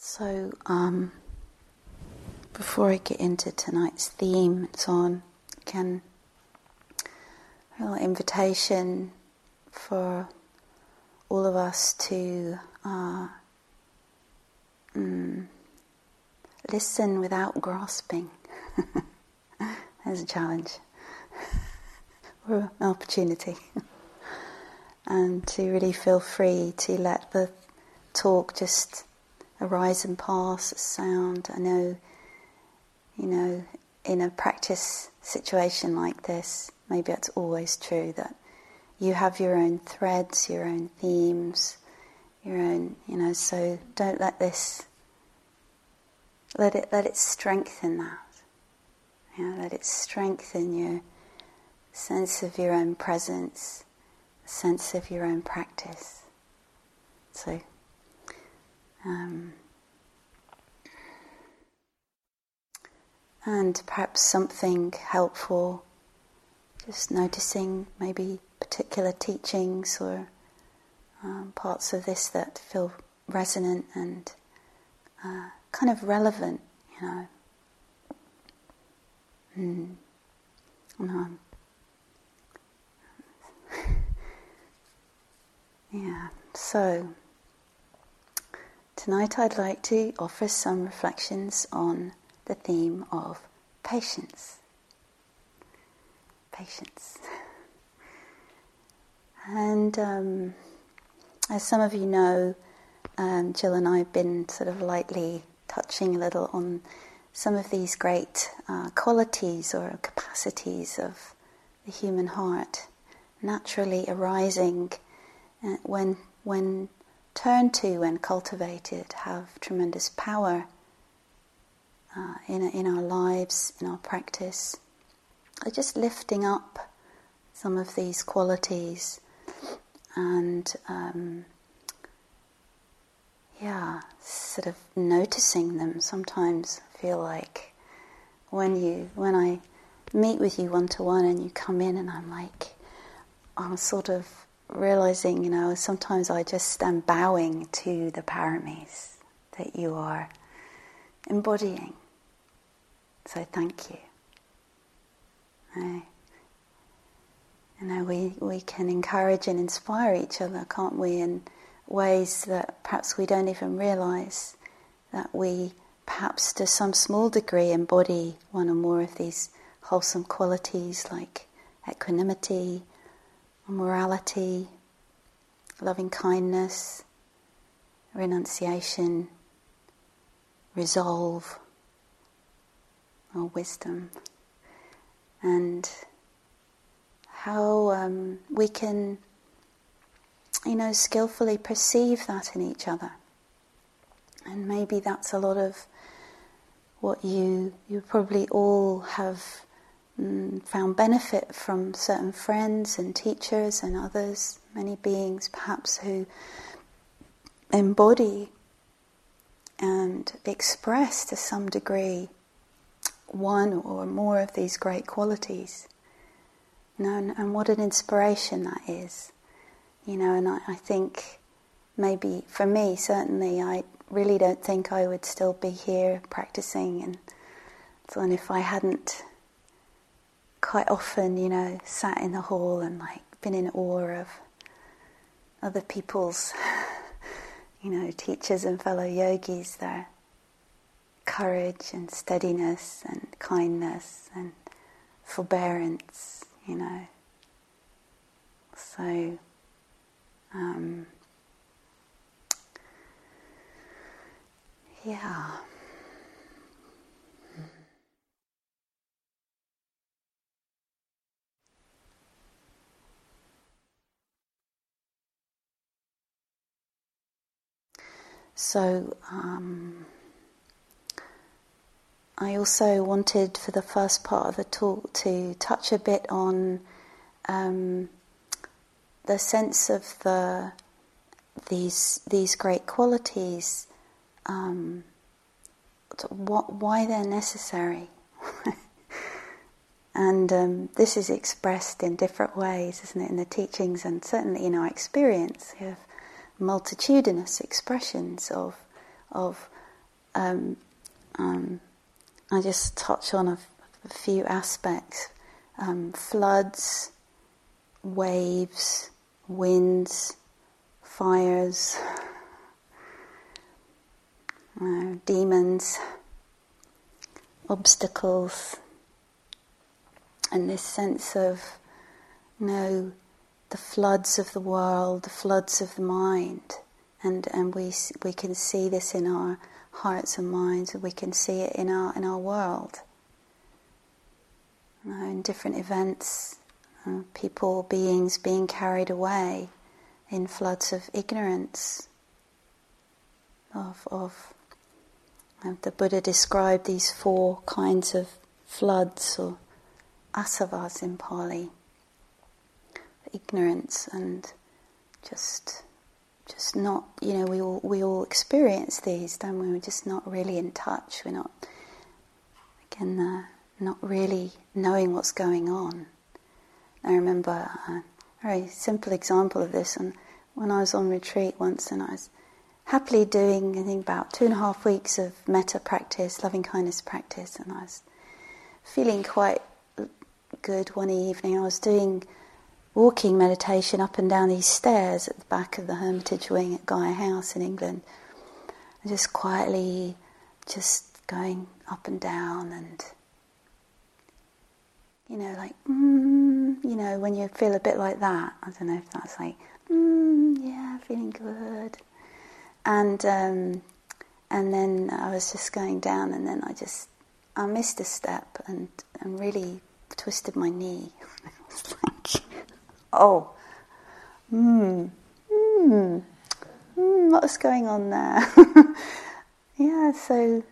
So, um, before I get into tonight's theme and so on, can a little invitation for all of us to uh, mm, listen without grasping. There's a challenge or an opportunity. and to really feel free to let the talk just arise and pass as sound. I know, you know, in a practice situation like this, maybe it's always true that you have your own threads, your own themes, your own, you know, so don't let this, let it, let it strengthen that. You know, let it strengthen your sense of your own presence, sense of your own practice. So, um, and perhaps something helpful, just noticing maybe particular teachings or um, parts of this that feel resonant and uh, kind of relevant, you know. Mm. Um, yeah, so tonight I'd like to offer some reflections on the theme of patience. Patience. And um, as some of you know, um, Jill and I have been sort of lightly touching a little on some of these great uh, qualities or capacities of the human heart naturally arising uh, when, when turned to and cultivated, have tremendous power uh, in, in our lives, in our practice. Just lifting up some of these qualities and um, yeah, sort of noticing them. Sometimes feel like when you when I meet with you one to one and you come in and I'm like I'm sort of realizing, you know, sometimes I just am bowing to the paramis that you are embodying. So thank you. You know, we, we can encourage and inspire each other, can't we, in ways that perhaps we don't even realize that we perhaps to some small degree embody one or more of these wholesome qualities like equanimity, morality, loving kindness, renunciation, resolve, or wisdom. And how um, we can, you know, skillfully perceive that in each other. And maybe that's a lot of what you you probably all have Mm, found benefit from certain friends and teachers and others, many beings perhaps who embody and express to some degree one or more of these great qualities. And, and what an inspiration that is. You know, and I, I think maybe for me, certainly, I really don't think I would still be here practicing and so and if I hadn't quite often, you know, sat in the hall and like been in awe of other people's, you know, teachers and fellow yogis, their courage and steadiness and kindness and forbearance, you know. So, um, yeah. So, um, I also wanted for the first part of the talk to touch a bit on um, the sense of the these these great qualities, um, what, why they're necessary. and um, this is expressed in different ways, isn't it, in the teachings and certainly in our experience. Have multitudinous expressions of, of um, um, I just touch on a, a few aspects. Um, floods, waves, winds, fires, uh, demons, obstacles, and this sense of, know, the floods of the world, the floods of the mind, and and we we can see this in our hearts and minds, we can see it in our in our world. In different events, uh, people, beings being carried away in floods of ignorance, of of. the Buddha described these four kinds of floods or asavas in Pali ignorance and just just not you know we all we all experience these don't we? We're just not really in touch. We're not again uh, not really knowing what's going on. I remember a very simple example of this. And when I was on retreat once and I was happily doing I think about two and a half weeks of metta practice loving kindness practice and I was feeling quite good one evening. I was doing walking meditation up and down these stairs at the back of the Hermitage Wing at Gaia House in England. And just quietly, just going up and down and, you know, like, mm, you know, when you feel a bit like that. I don't know if that's like, mm, yeah, feeling good. And, um, and then I was just going down and then I just, I missed a step and, and really twisted my knee. oh, hmm, hmm, hmm, what's going on there? yeah, so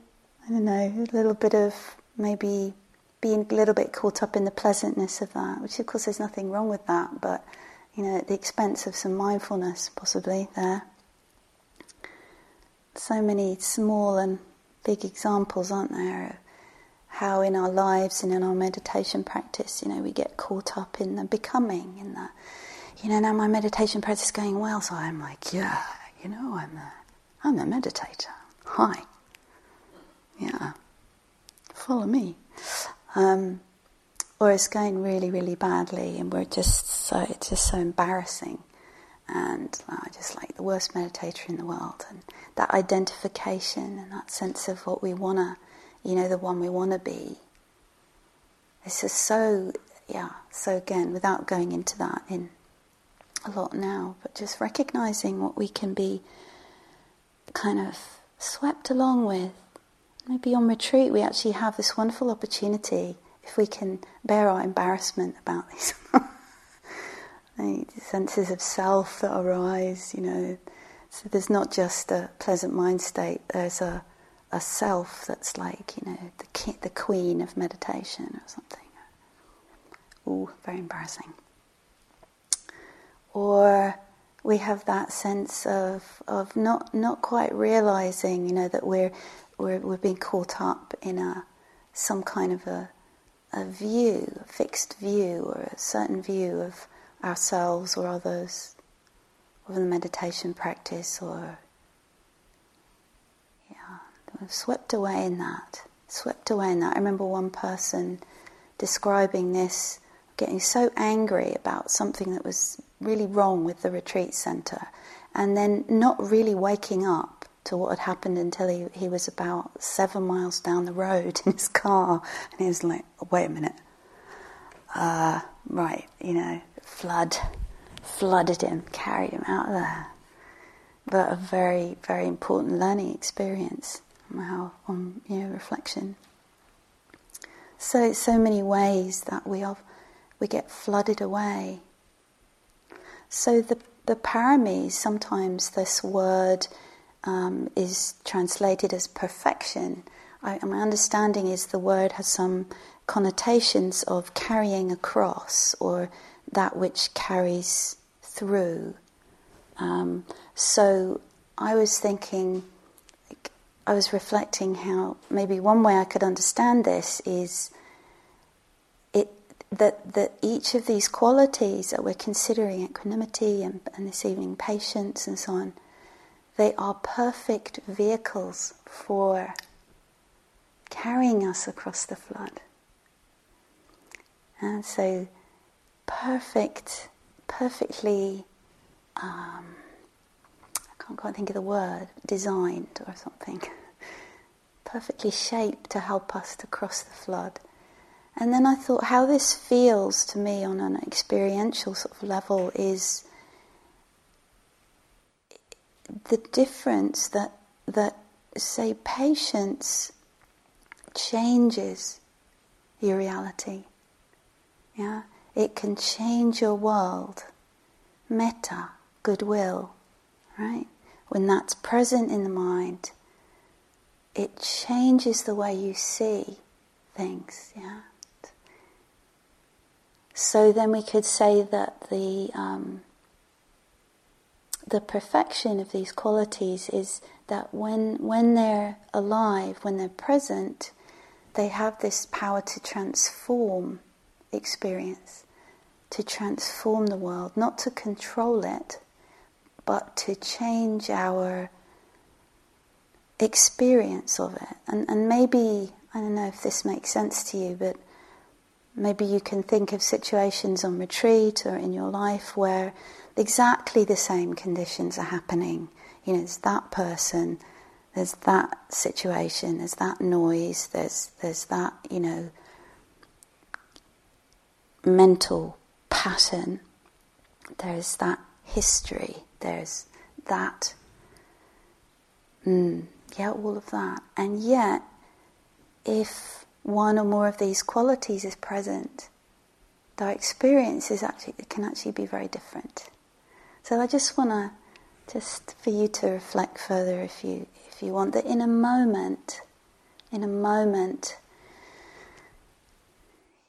I don't know, a little bit of maybe being a little bit caught up in the pleasantness of that, which of course there's nothing wrong with that, but you know, at the expense of some mindfulness possibly there. So many small and big examples, aren't there, how in our lives and in our meditation practice, you know, we get caught up in the becoming, in the, you know, now my meditation practice is going well, so I'm like, yeah, you know, I'm a, I'm a meditator. Hi. Yeah. Follow me. Um, or it's going really, really badly, and we're just so, it's just so embarrassing. And I uh, just like the worst meditator in the world. And that identification and that sense of what we want to you know, the one we want to be. This is so, yeah, so again, without going into that in a lot now, but just recognizing what we can be kind of swept along with. Maybe on retreat we actually have this wonderful opportunity if we can bear our embarrassment about these the senses of self that arise, you know. So there's not just a pleasant mind state, there's a a self that's like, you know, the, ki- the queen of meditation or something. Ooh, very embarrassing. Or we have that sense of, of not, not quite realizing, you know, that we're, we're, we're being caught up in a, some kind of a, a view, a fixed view, or a certain view of ourselves or others, or the meditation practice, or swept away in that, swept away in that. I remember one person describing this, getting so angry about something that was really wrong with the retreat center, and then not really waking up to what had happened until he, he was about seven miles down the road in his car, and he was like, oh, "Wait a minute, uh, right, you know, flood." Flooded him, carried him out of there. But a very, very important learning experience how on you know, reflection. So so many ways that we have, we get flooded away. So the the paramis sometimes this word um, is translated as perfection. I, my understanding is the word has some connotations of carrying across or that which carries through. Um, so I was thinking I was reflecting how maybe one way I could understand this is it that that each of these qualities that we're considering equanimity and, and this evening patience and so on they are perfect vehicles for carrying us across the flood. And so, perfect, perfectly, um, can't quite think of the word, designed or something, perfectly shaped to help us to cross the flood. And then I thought how this feels to me on an experiential sort of level is the difference that that say patience changes your reality. Yeah, it can change your world. Metta, goodwill, right? When that's present in the mind, it changes the way you see things. Yeah. So then we could say that the um, the perfection of these qualities is that when when they're alive, when they're present, they have this power to transform experience, to transform the world, not to control it, but to change our experience of it. And and maybe I don't know if this makes sense to you, but Maybe you can think of situations on retreat or in your life where exactly the same conditions are happening. You know, there's that person, there's that situation, there's that noise, there's there's that, you know, mental pattern, there's that history, there's that mm, yeah, all of that. And yet if one or more of these qualities is present, their experience is actually can actually be very different. So I just want to just for you to reflect further if you if you want that in a moment in a moment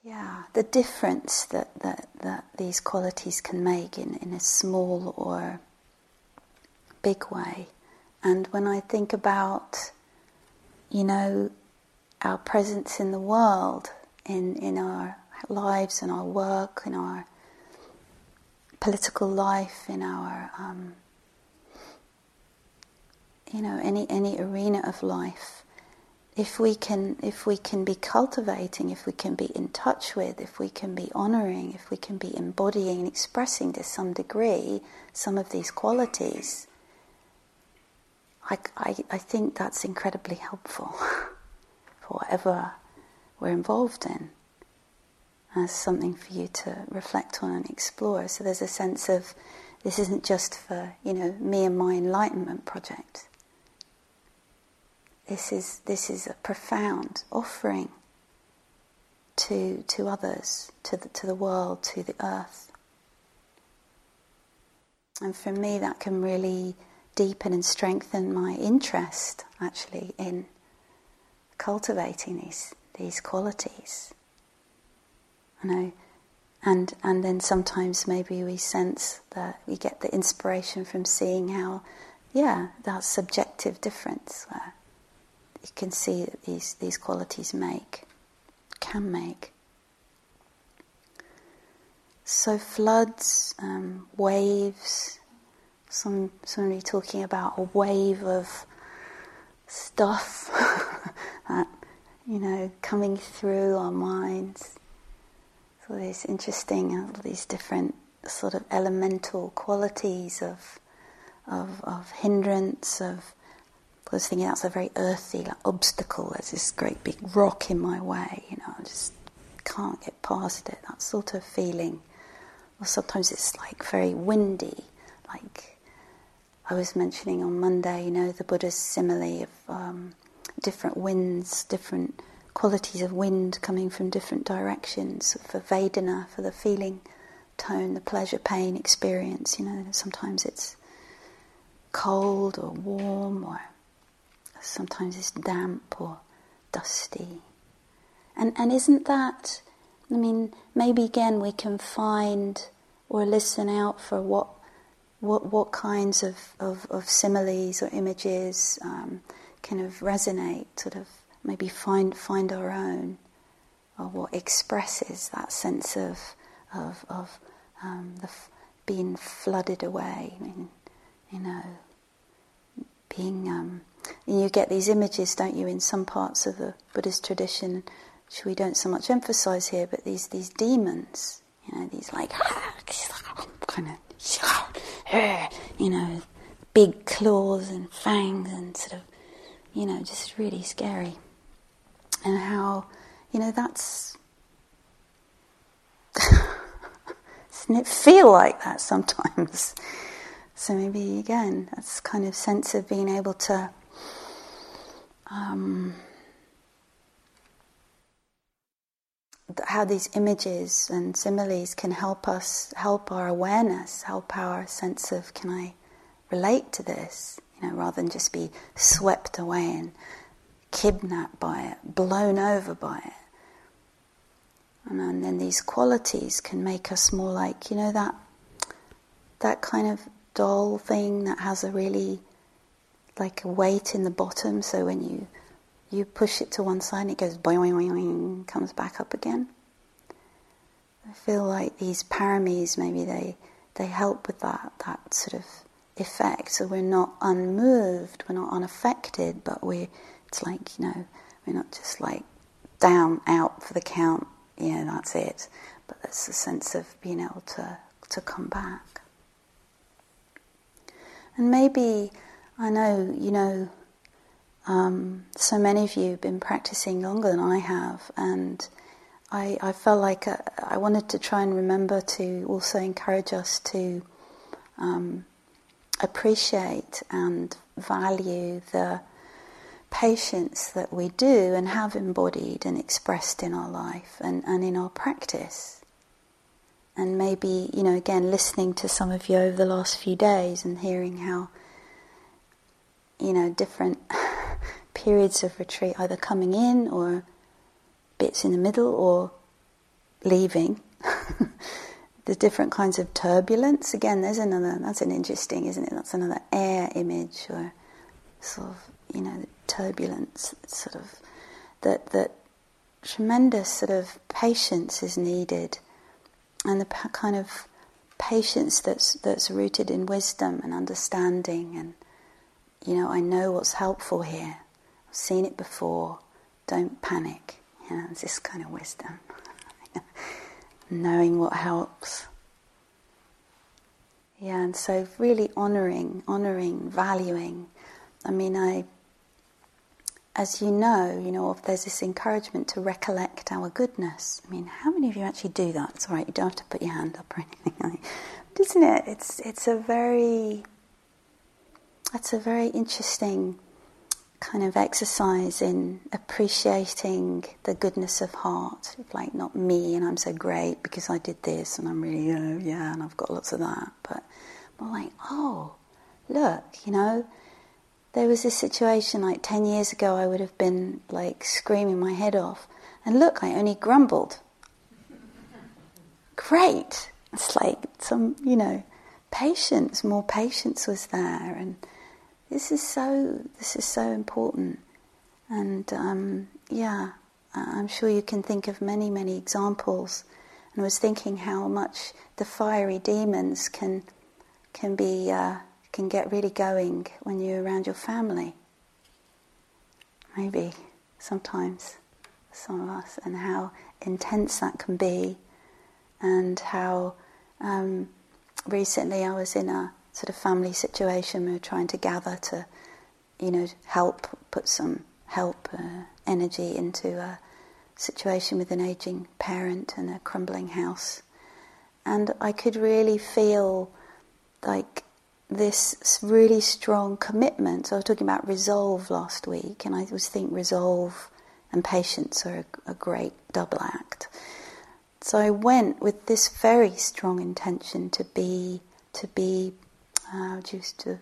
yeah the difference that, that, that these qualities can make in, in a small or big way and when I think about you know our presence in the world, in, in our lives, in our work, in our political life, in our um, you know any any arena of life. If we can if we can be cultivating, if we can be in touch with, if we can be honoring, if we can be embodying and expressing to some degree some of these qualities, I, I, I think that's incredibly helpful. for whatever we're involved in as something for you to reflect on and explore. So there's a sense of this isn't just for, you know, me and my enlightenment project. This is this is a profound offering to to others, to the to the world, to the earth. And for me that can really deepen and strengthen my interest actually in cultivating these these qualities. You know, and and then sometimes maybe we sense that we get the inspiration from seeing how, yeah, that subjective difference where you can see that these these qualities make, can make. So floods, um, waves. Some somebody talking about a wave of stuff that, you know, coming through our minds. So these interesting, uh, all these different sort of elemental qualities of, of, of hindrance, of, I was thinking that's a very earthy like, obstacle. There's this great big rock in my way, you know, I just can't get past it. That sort of feeling. Or sometimes it's like very windy, like I was mentioning on Monday, you know, the Buddha's simile of um, different winds, different qualities of wind coming from different directions for Vedana, for the feeling tone, the pleasure pain experience. You know, sometimes it's cold or warm, or sometimes it's damp or dusty. And, and isn't that, I mean, maybe again we can find or listen out for what what what kinds of, of, of similes or images um, kind of resonate, sort of maybe find find our own, or what expresses that sense of of, of um, the f- being flooded away. I mean, you know, being, um, you get these images, don't you, in some parts of the Buddhist tradition, which we don't so much emphasize here, but these, these demons, Ah, oh, ah, eh, you know, these like, kind of, you know, big claws and fangs and sort of, you know, just really scary. And how, you know, that's. Doesn't it feel like that sometimes? So maybe again, that's kind of sense of being able to um, how these images and similes can help us, help our awareness, help our sense of can I relate to this, you know, rather than just be swept away and kidnapped by it, blown over by it. And, and then these qualities can make us more like, you know, that that kind of doll thing that has a really like a weight in the bottom. So when you you push it to one side, and it goes boing, boing, boing, comes back up again. I feel like these paramis maybe they they help with that that sort of effect. So we're not unmoved, we're not unaffected, but we it's like you know we're not just like down out for the count. Yeah, that's it. But there's a sense of being able to to come back. And maybe, I know, you know, um, so many of you have been practicing longer than I have, and I, I felt like uh, I wanted to try and remember to also encourage us to um, appreciate and value the patience that we do and have embodied and expressed in our life and, and in our practice. And maybe, you know, again, listening to some of you over the last few days and hearing how, you know, different periods of retreat either coming in or bits in the middle or leaving. the different kinds of turbulence. Again, there's another, that's an interesting, isn't it? That's another air image or sort of, you know, turbulence, sort of, that, that tremendous sort of patience is needed and the kind of patience that's that's rooted in wisdom and understanding and you know I know what's helpful here seen it before don't panic you know it's this kind of wisdom knowing what helps yeah and so really honoring honoring valuing I mean I as you know, you know, there's this encouragement to recollect our goodness. I mean, how many of you actually do that? It's all right, you don't have to put your hand up or anything. But isn't it? It's it's a very that's a very interesting kind of exercise in appreciating the goodness of heart. Like not me and I'm so great because I did this and I'm really uh, yeah and I've got lots of that, but more like oh look, you know there was this situation like 10 years ago, I would have been like screaming my head off. And look, I only grumbled. Great. It's like some, you know, patience, more patience was there. And this is so, this is so important. And um, yeah, I'm sure you can think of many, many examples. And was thinking how much the fiery demons can, can be. Uh, can get really going when you're around your family. Maybe sometimes some of us, and how intense that can be, and how um, recently I was in a sort of family situation. We were trying to gather to, you know, help put some help uh, energy into a situation with an aging parent and a crumbling house, and I could really feel like this really strong commitment. So I was talking about resolve last week, and I was think resolve and patience are a, a great double act. So I went with this very strong intention to be, to be, uh, just to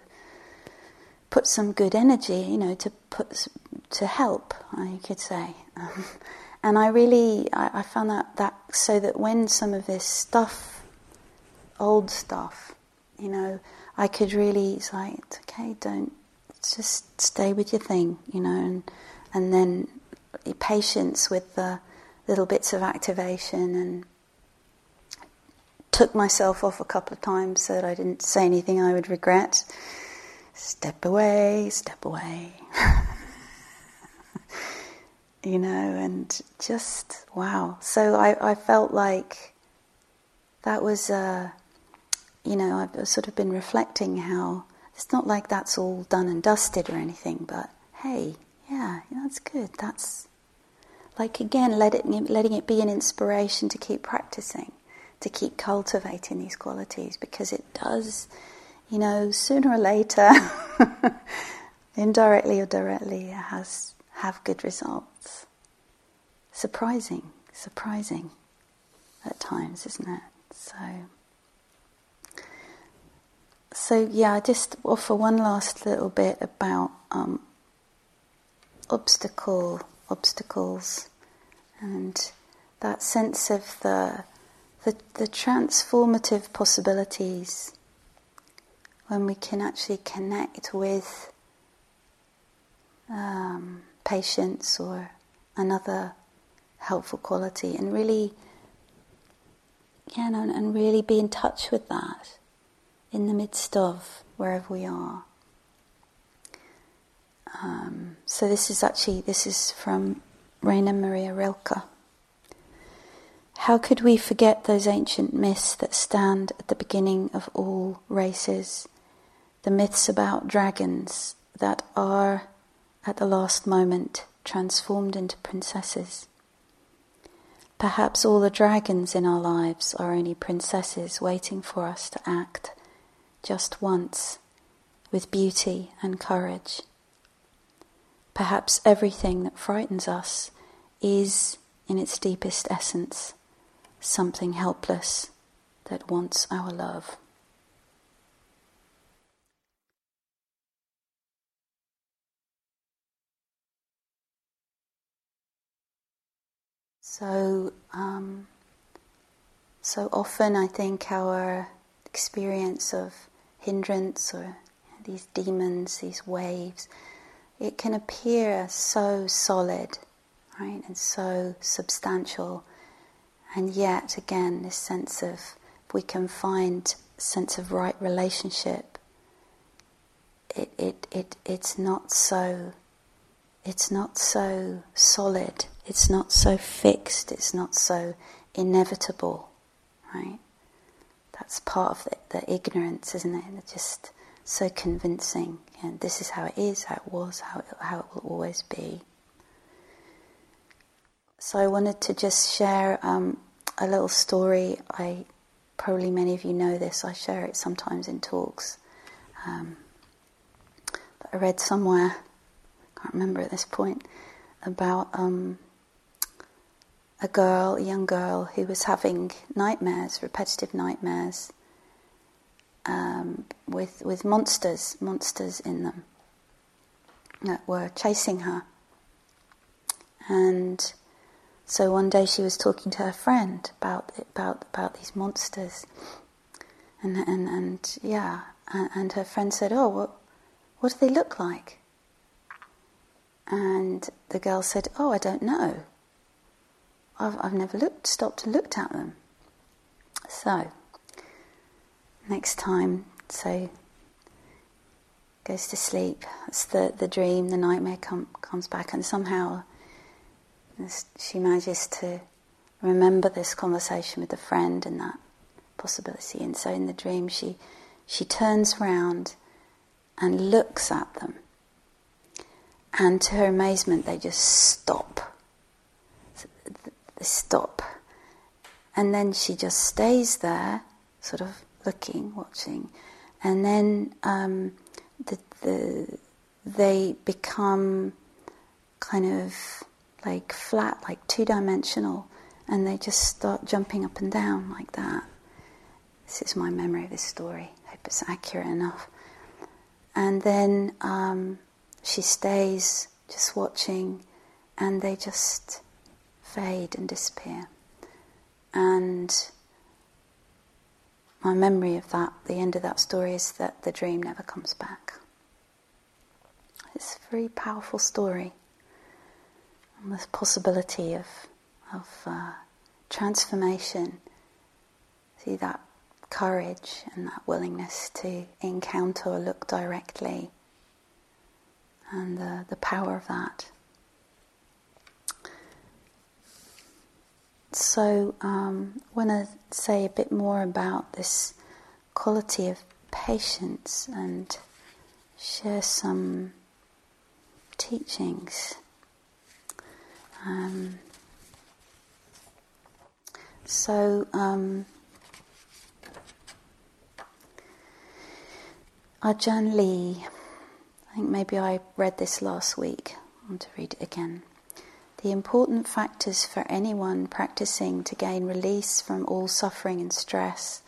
put some good energy, you know, to put, to help, you could say. Um, and I really, I, I found that, that so that when some of this stuff, old stuff, you know, I could really, it's like, okay, don't, just stay with your thing, you know, and, and then patience with the little bits of activation and took myself off a couple of times so that I didn't say anything I would regret. step away, step away. you know, and just wow. So I, I felt like that was, uh, you know, I've sort of been reflecting how it's not like that's all done and dusted or anything, but hey, yeah, that's good. That's like again, let it, letting it be an inspiration to keep practicing, to keep cultivating these qualities, because it does, you know, sooner or later, indirectly or directly, it has have good results. Surprising, surprising at times, isn't it? So, so yeah, I just offer one last little bit about um, obstacle obstacles and that sense of the, the, the transformative possibilities when we can actually connect with um, patience or another helpful quality and really yeah, and, and really be in touch with that in the midst of wherever we are. Um, so this is actually this is from Rainer Maria Rilke. How could we forget those ancient myths that stand at the beginning of all races? The myths about dragons that are, at the last moment, transformed into princesses. Perhaps all the dragons in our lives are only princesses waiting for us to act just once with beauty and courage. Perhaps everything that frightens us is, in its deepest essence, something helpless that wants our love. So, um, so often I think our experience of hindrance or these demons, these waves, it can appear so solid, right, and so substantial, and yet again, this sense of we can find sense of right relationship, it, it, it it's not so it's not so solid, it's not so fixed, it's not so inevitable, right? That's part of the, the ignorance, isn't it? It's just so convincing. And this is how it is, how it was, how it, how it will always be. So I wanted to just share um, a little story. I probably many of you know this. I share it sometimes in talks. Um, I read somewhere, I can't remember at this point, about um, a girl, a young girl, who was having nightmares, repetitive nightmares, um, with with monsters, monsters in them that were chasing her. And so one day she was talking to her friend about about about these monsters, and and and yeah, and, her friend said, "Oh, what what do they look like?" And the girl said, "Oh, I don't know. I've I've never looked stopped and looked at them." So next time, so goes to sleep. It's the, the dream, the nightmare com- comes back, and somehow she manages to remember this conversation with the friend and that possibility. And so in the dream, she she turns round and looks at them, and to her amazement, they just stop. They stop, and then she just stays there, sort of looking, watching, and then um, the, the, they become kind of like flat, like two dimensional, and they just start jumping up and down like that. This is my memory of this story. I hope it's accurate enough. And then um, she stays just watching, and they just fade and disappear. And my memory of that, the end of that story, is that the dream never comes back. It's a very powerful story. This possibility of, of uh, transformation. See that courage and that willingness to encounter or look directly and the, the power of that. So, um, I want to say a bit more about this quality of patience and share some teachings. Um, so, um, Ajahn Lee, I think maybe I read this last week. I want to read it again. The important factors for anyone practicing to gain release from all suffering and stress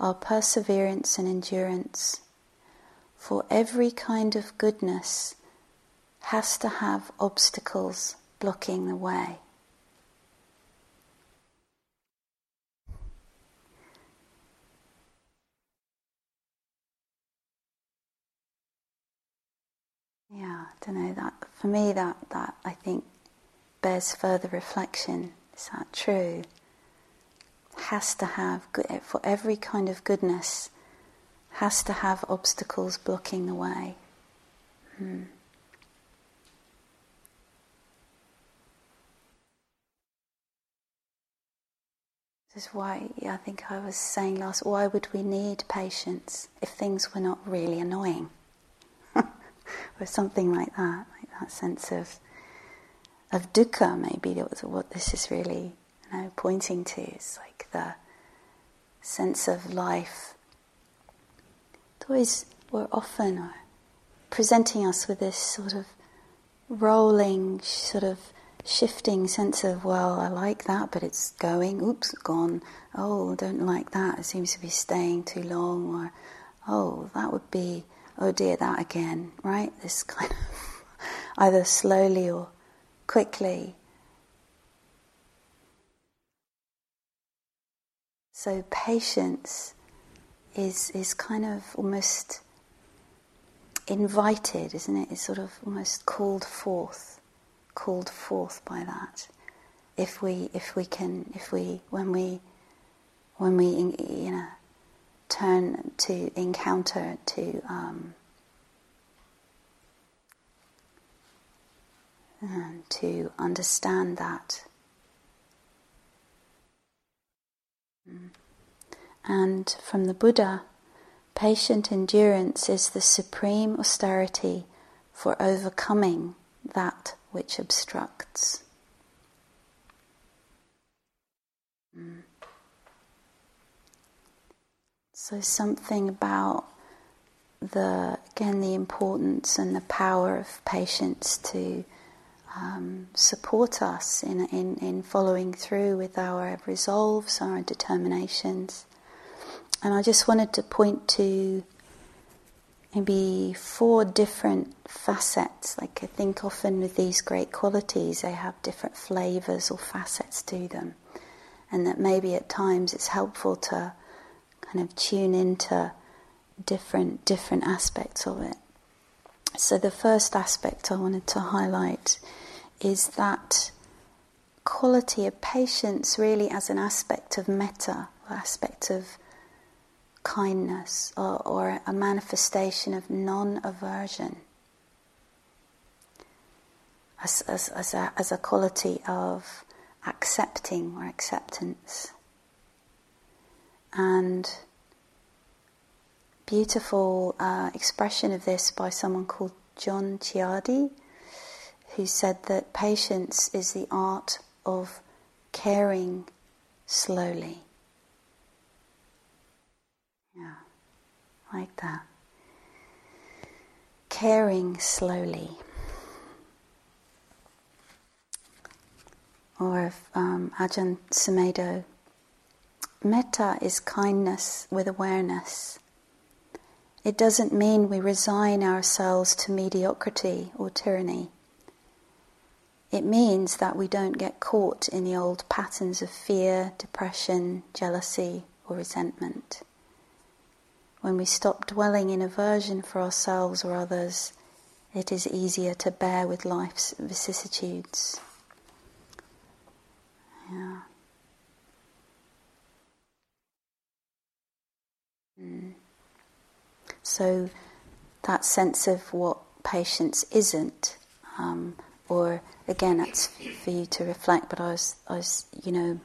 are perseverance and endurance. For every kind of goodness has to have obstacles blocking the way. Yeah, I don't know that for me that that I think bears further reflection. Is that true? Has to have good for every kind of goodness. Has to have obstacles blocking the way. Hmm. This is why I think I was saying last. Why would we need patience if things were not really annoying? or something like that, like that sense of of dukkha. Maybe that was what this is really you know, pointing to. It's like the sense of life. It's always, we're often uh, presenting us with this sort of rolling, sort of shifting sense of, well, I like that, but it's going, oops, gone. Oh, don't like that, it seems to be staying too long. Or, oh, that would be oh dear, that again, right? This kind of either slowly or quickly. So patience is is kind of almost invited, isn't it? It's sort of almost called forth, called forth by that. If we if we can if we when we when we you know turn to encounter, to um, to understand that. And from the Buddha, patient endurance is the supreme austerity for overcoming that which obstructs. Mm. So, something about the, again, the importance and the power of patience to um, support us in, in, in following through with our resolves, our determinations. And I just wanted to point to maybe four different facets. Like I think often with these great qualities, they have different flavors or facets to them. And that maybe at times it's helpful to kind of tune into different different aspects of it. So the first aspect I wanted to highlight is that quality of patience really as an aspect of metta, aspect of kindness, or, or a manifestation of non-aversion. As, as, as, a, as a quality of accepting or acceptance and beautiful uh, expression of this by someone called John Ciardi, who said that patience is the art of caring slowly. Yeah, like that. Caring slowly. Or if um, Ajahn Sumedho Metta is kindness with awareness. It doesn't mean we resign ourselves to mediocrity or tyranny. It means that we don't get caught in the old patterns of fear, depression, jealousy, or resentment. When we stop dwelling in aversion for ourselves or others, it is easier to bear with life's vicissitudes. Yeah. Mm. So that sense of what patience isn't, um, or again, that's for you to reflect. But I was, I was, you know,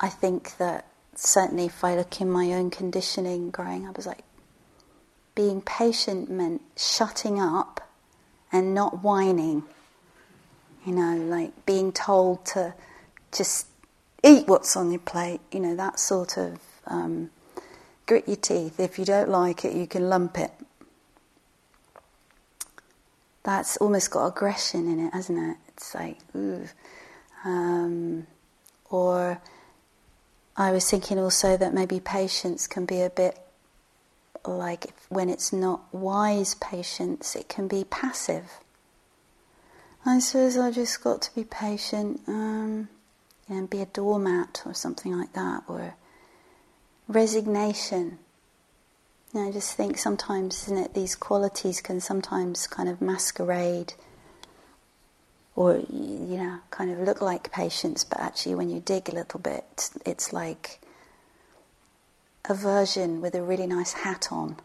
I think that certainly if I look in my own conditioning growing up, I was like, being patient meant shutting up and not whining. You know, like being told to just eat what's on your plate, you know, that sort of um, grit your teeth. If you don't like it, you can lump it. That's almost got aggression in it, hasn't it? It's like, ooh. Um, or I was thinking also that maybe patience can be a bit like when it's not wise patience, it can be passive. I suppose I just got to be patient um, and be a doormat or something like that, or resignation. You know, I just think sometimes, isn't it, these qualities can sometimes kind of masquerade or you know kind of look like patience but actually when you dig a little bit it's like a version with a really nice hat on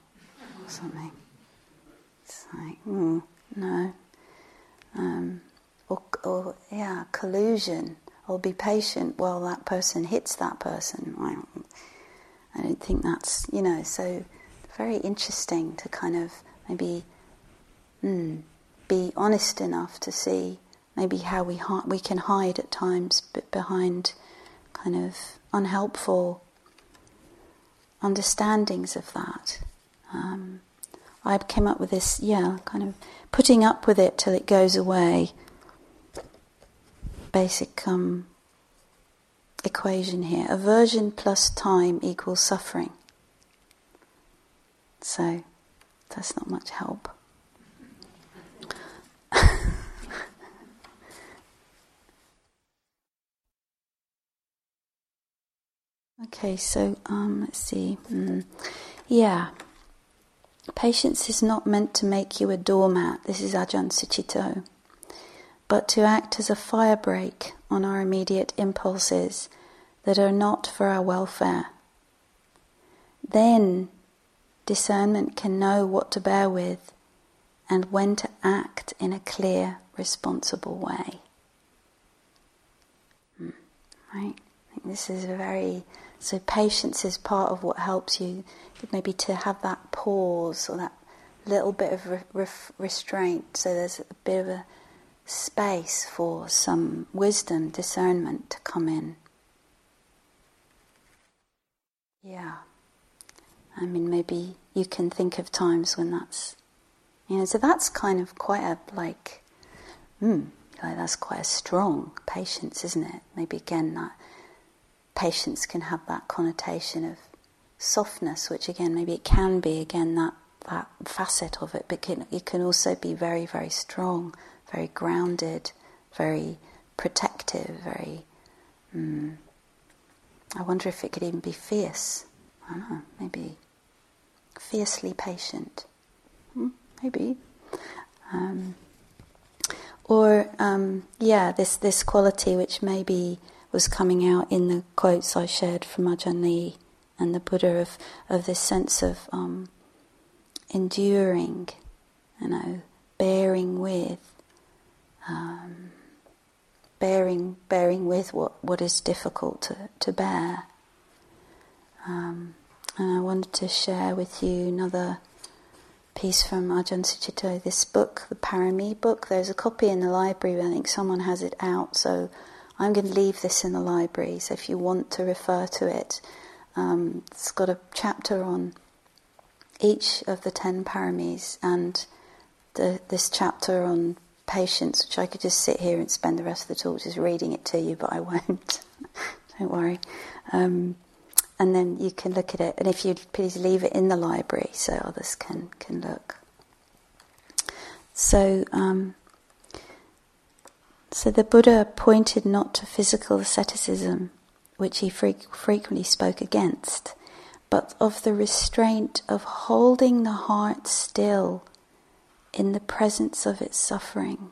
or something. It's like mm, no. Um, or, or yeah collusion. Or be patient while that person hits that person. I don't think that's you know so very interesting to kind of maybe mm, be honest enough to see maybe how we hi- we can hide at times behind kind of unhelpful understandings of that. Um, I came up with this, yeah, kind of putting up with it till it goes away. Basic um, equation here: aversion plus time equals suffering. So that's not much help. Okay, so um, let's see. Mm. Yeah. Patience is not meant to make you a doormat. This is Ajahn Sucitto. But to act as a fire break on our immediate impulses that are not for our welfare. Then discernment can know what to bear with and when to act in a clear, responsible way. Mm. Right? I think this is a very so patience is part of what helps you maybe to have that pause or that little bit of re- re- restraint. So there's a bit of a space for some wisdom, discernment to come in. Yeah. I mean, maybe you can think of times when that's, you know, so that's kind of quite a, like, hmm, like that's quite a strong patience, isn't it? Maybe again, that patience can have that connotation of softness, which again, maybe it can be again that that facet of it, but can, it can also be very, very strong, very grounded, very protective, very. Mm, I wonder if it could even be fierce. I don't know, maybe fiercely patient. Hmm, maybe. Um, or um, yeah, this this quality which maybe was coming out in the quotes I shared from Ajahn Lee and the Buddha of, of this sense of um, enduring, you know, bearing with, um, bearing bearing with what, what is difficult to, to bear. Um, and I wanted to share with you another piece from Ajahn Sucitto, this book, the Parami book. There's a copy in the library, I think someone has it out, so I'm going to leave this in the library, so if you want to refer to it, um, it's got a chapter on each of the ten paramis and the, this chapter on patience, which I could just sit here and spend the rest of the talk just reading it to you, but I won't. Don't worry. Um, and then you can look at it, and if you'd please leave it in the library so others can, can look. So, um, so the Buddha pointed not to physical asceticism, which he fre- frequently spoke against, but of the restraint of holding the heart still in the presence of its suffering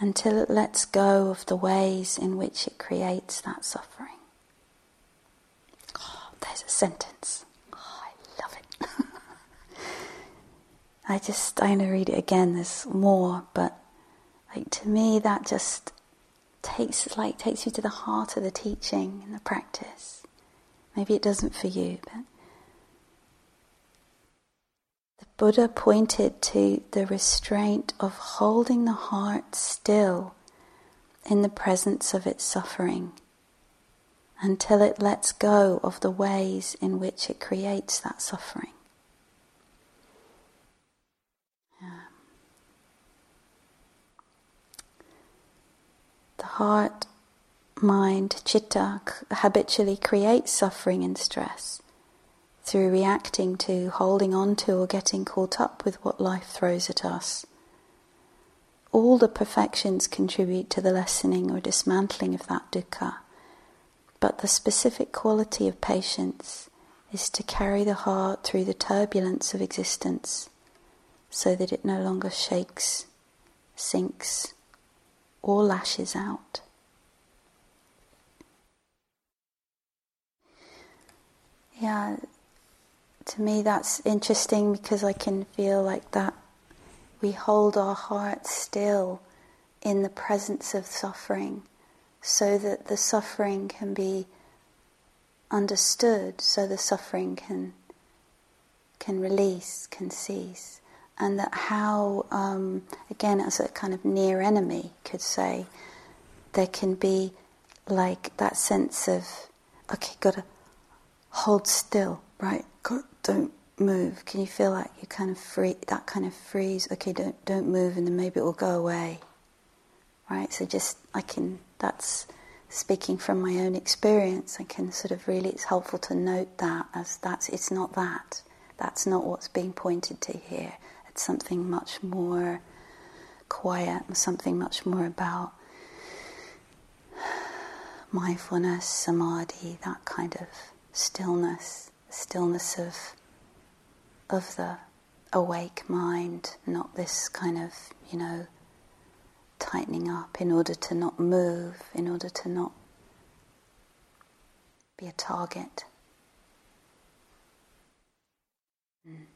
until it lets go of the ways in which it creates that suffering. Oh, there's a sentence. Oh, I love it. I just, I'm going to read it again. There's more, but like to me, that just takes like takes you to the heart of the teaching and the practice. Maybe it doesn't for you, but the Buddha pointed to the restraint of holding the heart still in the presence of its suffering until it lets go of the ways in which it creates that suffering. Heart, mind, chitta habitually creates suffering and stress through reacting to, holding on to, or getting caught up with what life throws at us. All the perfections contribute to the lessening or dismantling of that dukkha, but the specific quality of patience is to carry the heart through the turbulence of existence so that it no longer shakes, sinks, or lashes out. Yeah, to me that's interesting because I can feel like that we hold our heart still in the presence of suffering so that the suffering can be understood, so the suffering can can release, can cease and that how, um, again, as a kind of near enemy could say, there can be like that sense of, okay, gotta hold still, right? Don't move. Can you feel like you kind of free, that kind of freeze? Okay, don't don't move, and then maybe it will go away, right? So just I can. That's speaking from my own experience. I can sort of really. It's helpful to note that as that's. It's not that. That's not what's being pointed to here. It's something much more quiet, something much more about mindfulness, samadhi, that kind of stillness, stillness of of the awake mind, not this kind of, you know, tightening up in order to not move, in order to not be a target. Mm.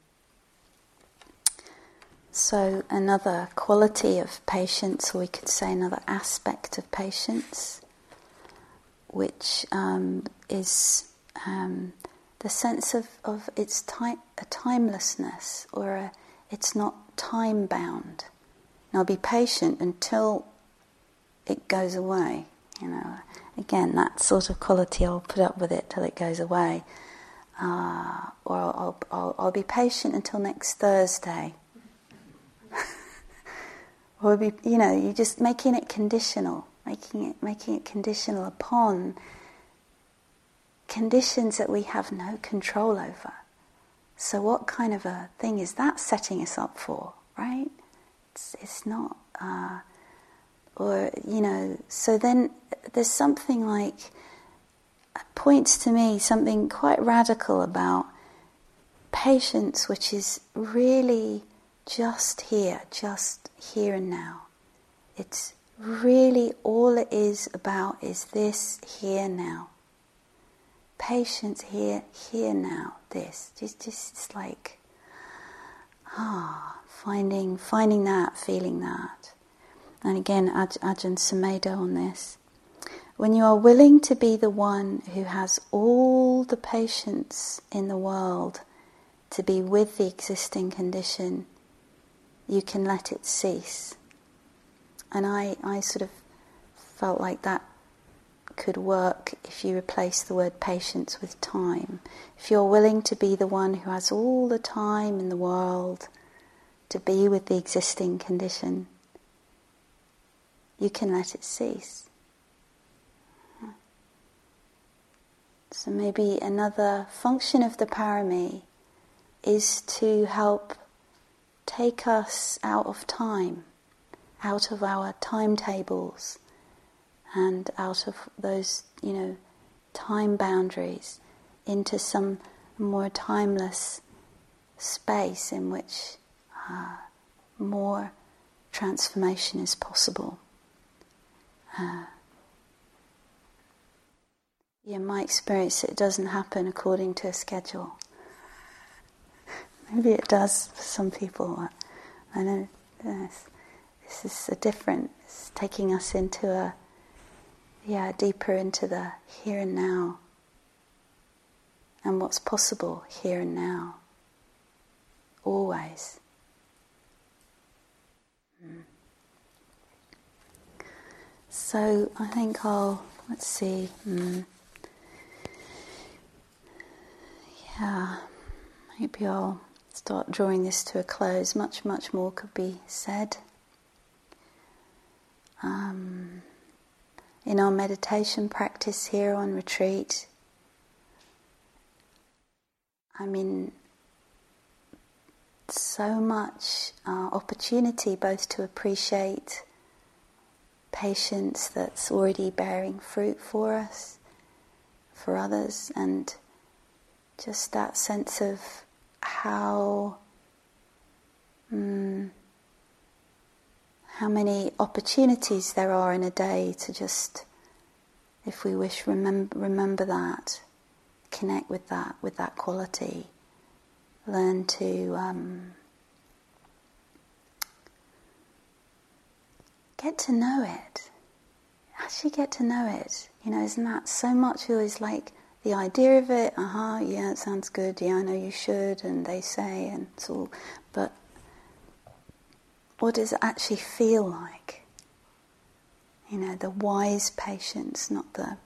So, another quality of patience, or we could say another aspect of patience, which um, is um, the sense of, of its time, a timelessness, or a, it's not time bound. Now, be patient until it goes away. You know, again, that sort of quality, I'll put up with it till it goes away. Uh, or I'll, I'll, I'll be patient until next Thursday or be, you know, you're just making it conditional, making it, making it conditional upon conditions that we have no control over. So, what kind of a thing is that setting us up for, right? It's, it's not, uh, or, you know, so then there's something like, points to me something quite radical about patience, which is really just here, just here and now. It's really all it is about is this here now. Patience here, here now, this. Just just it's like ah, finding finding that, feeling that. And again, Aj- Ajahn Sumedho on this. When you are willing to be the one who has all the patience in the world to be with the existing condition, you can let it cease. And I, I sort of felt like that could work if you replace the word patience with time. If you're willing to be the one who has all the time in the world to be with the existing condition, you can let it cease. So maybe another function of the parami is to help take us out of time, out of our timetables, and out of those, you know, time boundaries into some more timeless space in which uh, more transformation is possible. Uh, in my experience, it doesn't happen according to a schedule. Maybe it does for some people. I know this, this is a different. It's taking us into a, yeah, deeper into the here and now, and what's possible here and now. Always. So I think I'll let's see. Mm. Yeah, maybe I'll start drawing this to a close. Much, much more could be said. Um, in our meditation practice here on retreat, I mean, so much uh, opportunity both to appreciate patience that's already bearing fruit for us, for others, and just that sense of how mm, how many opportunities there are in a day to just, if we wish, remember remember that, connect with that, with that quality, learn to. Um, get to know it. Actually, get to know it. You know, isn't that so much always like the idea of it, uh-huh, yeah, it sounds good, yeah, I know you should, and they say, and it's all, but what does it actually feel like? You know, the wise patience, not the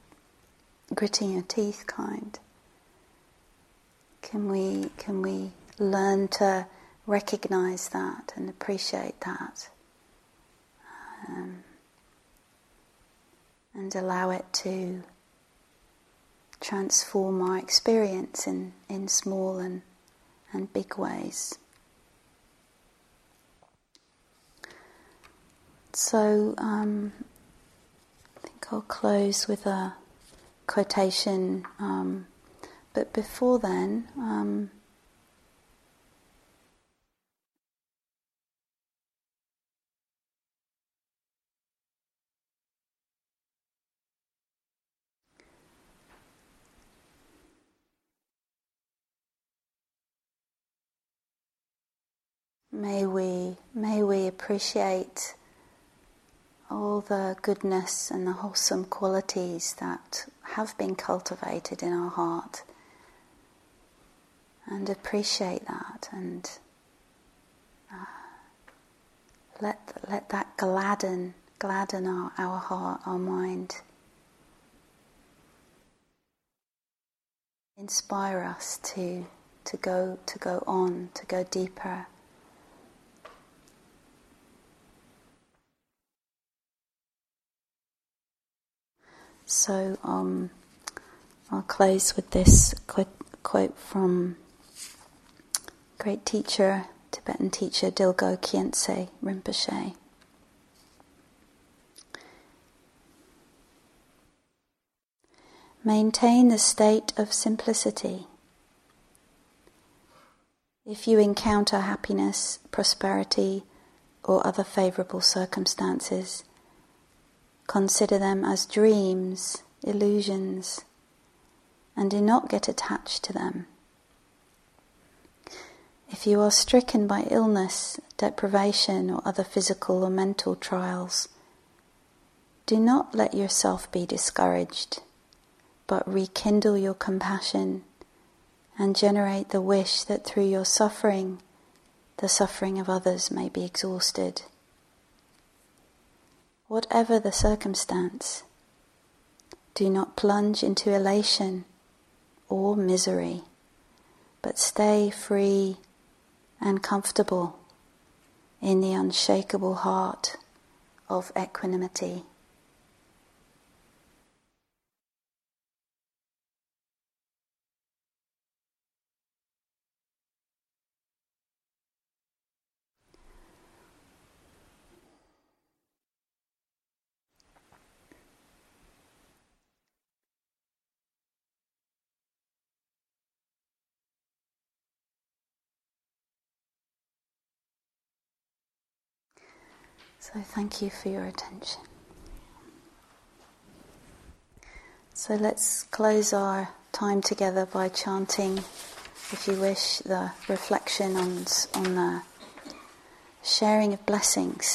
gritting your teeth kind. Can we, can we learn to recognize that and appreciate that? Um, and allow it to transform our experience in, in small and, and big ways. So um, I think I'll close with a quotation, um, but before then, um, May we, may we appreciate all the goodness and the wholesome qualities that have been cultivated in our heart and appreciate that and uh, let, let that gladden, gladden our, our heart, our mind. Inspire us to, to, go, to go on, to go deeper. So um, I'll close with this quote, quote from great teacher, Tibetan teacher Dilgo Khyentse Rinpoche. Maintain the state of simplicity. If you encounter happiness, prosperity, or other favorable circumstances, Consider them as dreams, illusions, and do not get attached to them. If you are stricken by illness, deprivation, or other physical or mental trials, do not let yourself be discouraged, but rekindle your compassion and generate the wish that through your suffering, the suffering of others may be exhausted whatever the circumstance. Do not plunge into elation or misery, but stay free and comfortable in the unshakable heart of equanimity. So, thank you for your attention. So let's close our time together by chanting, if you wish, the reflection on, on the sharing of blessings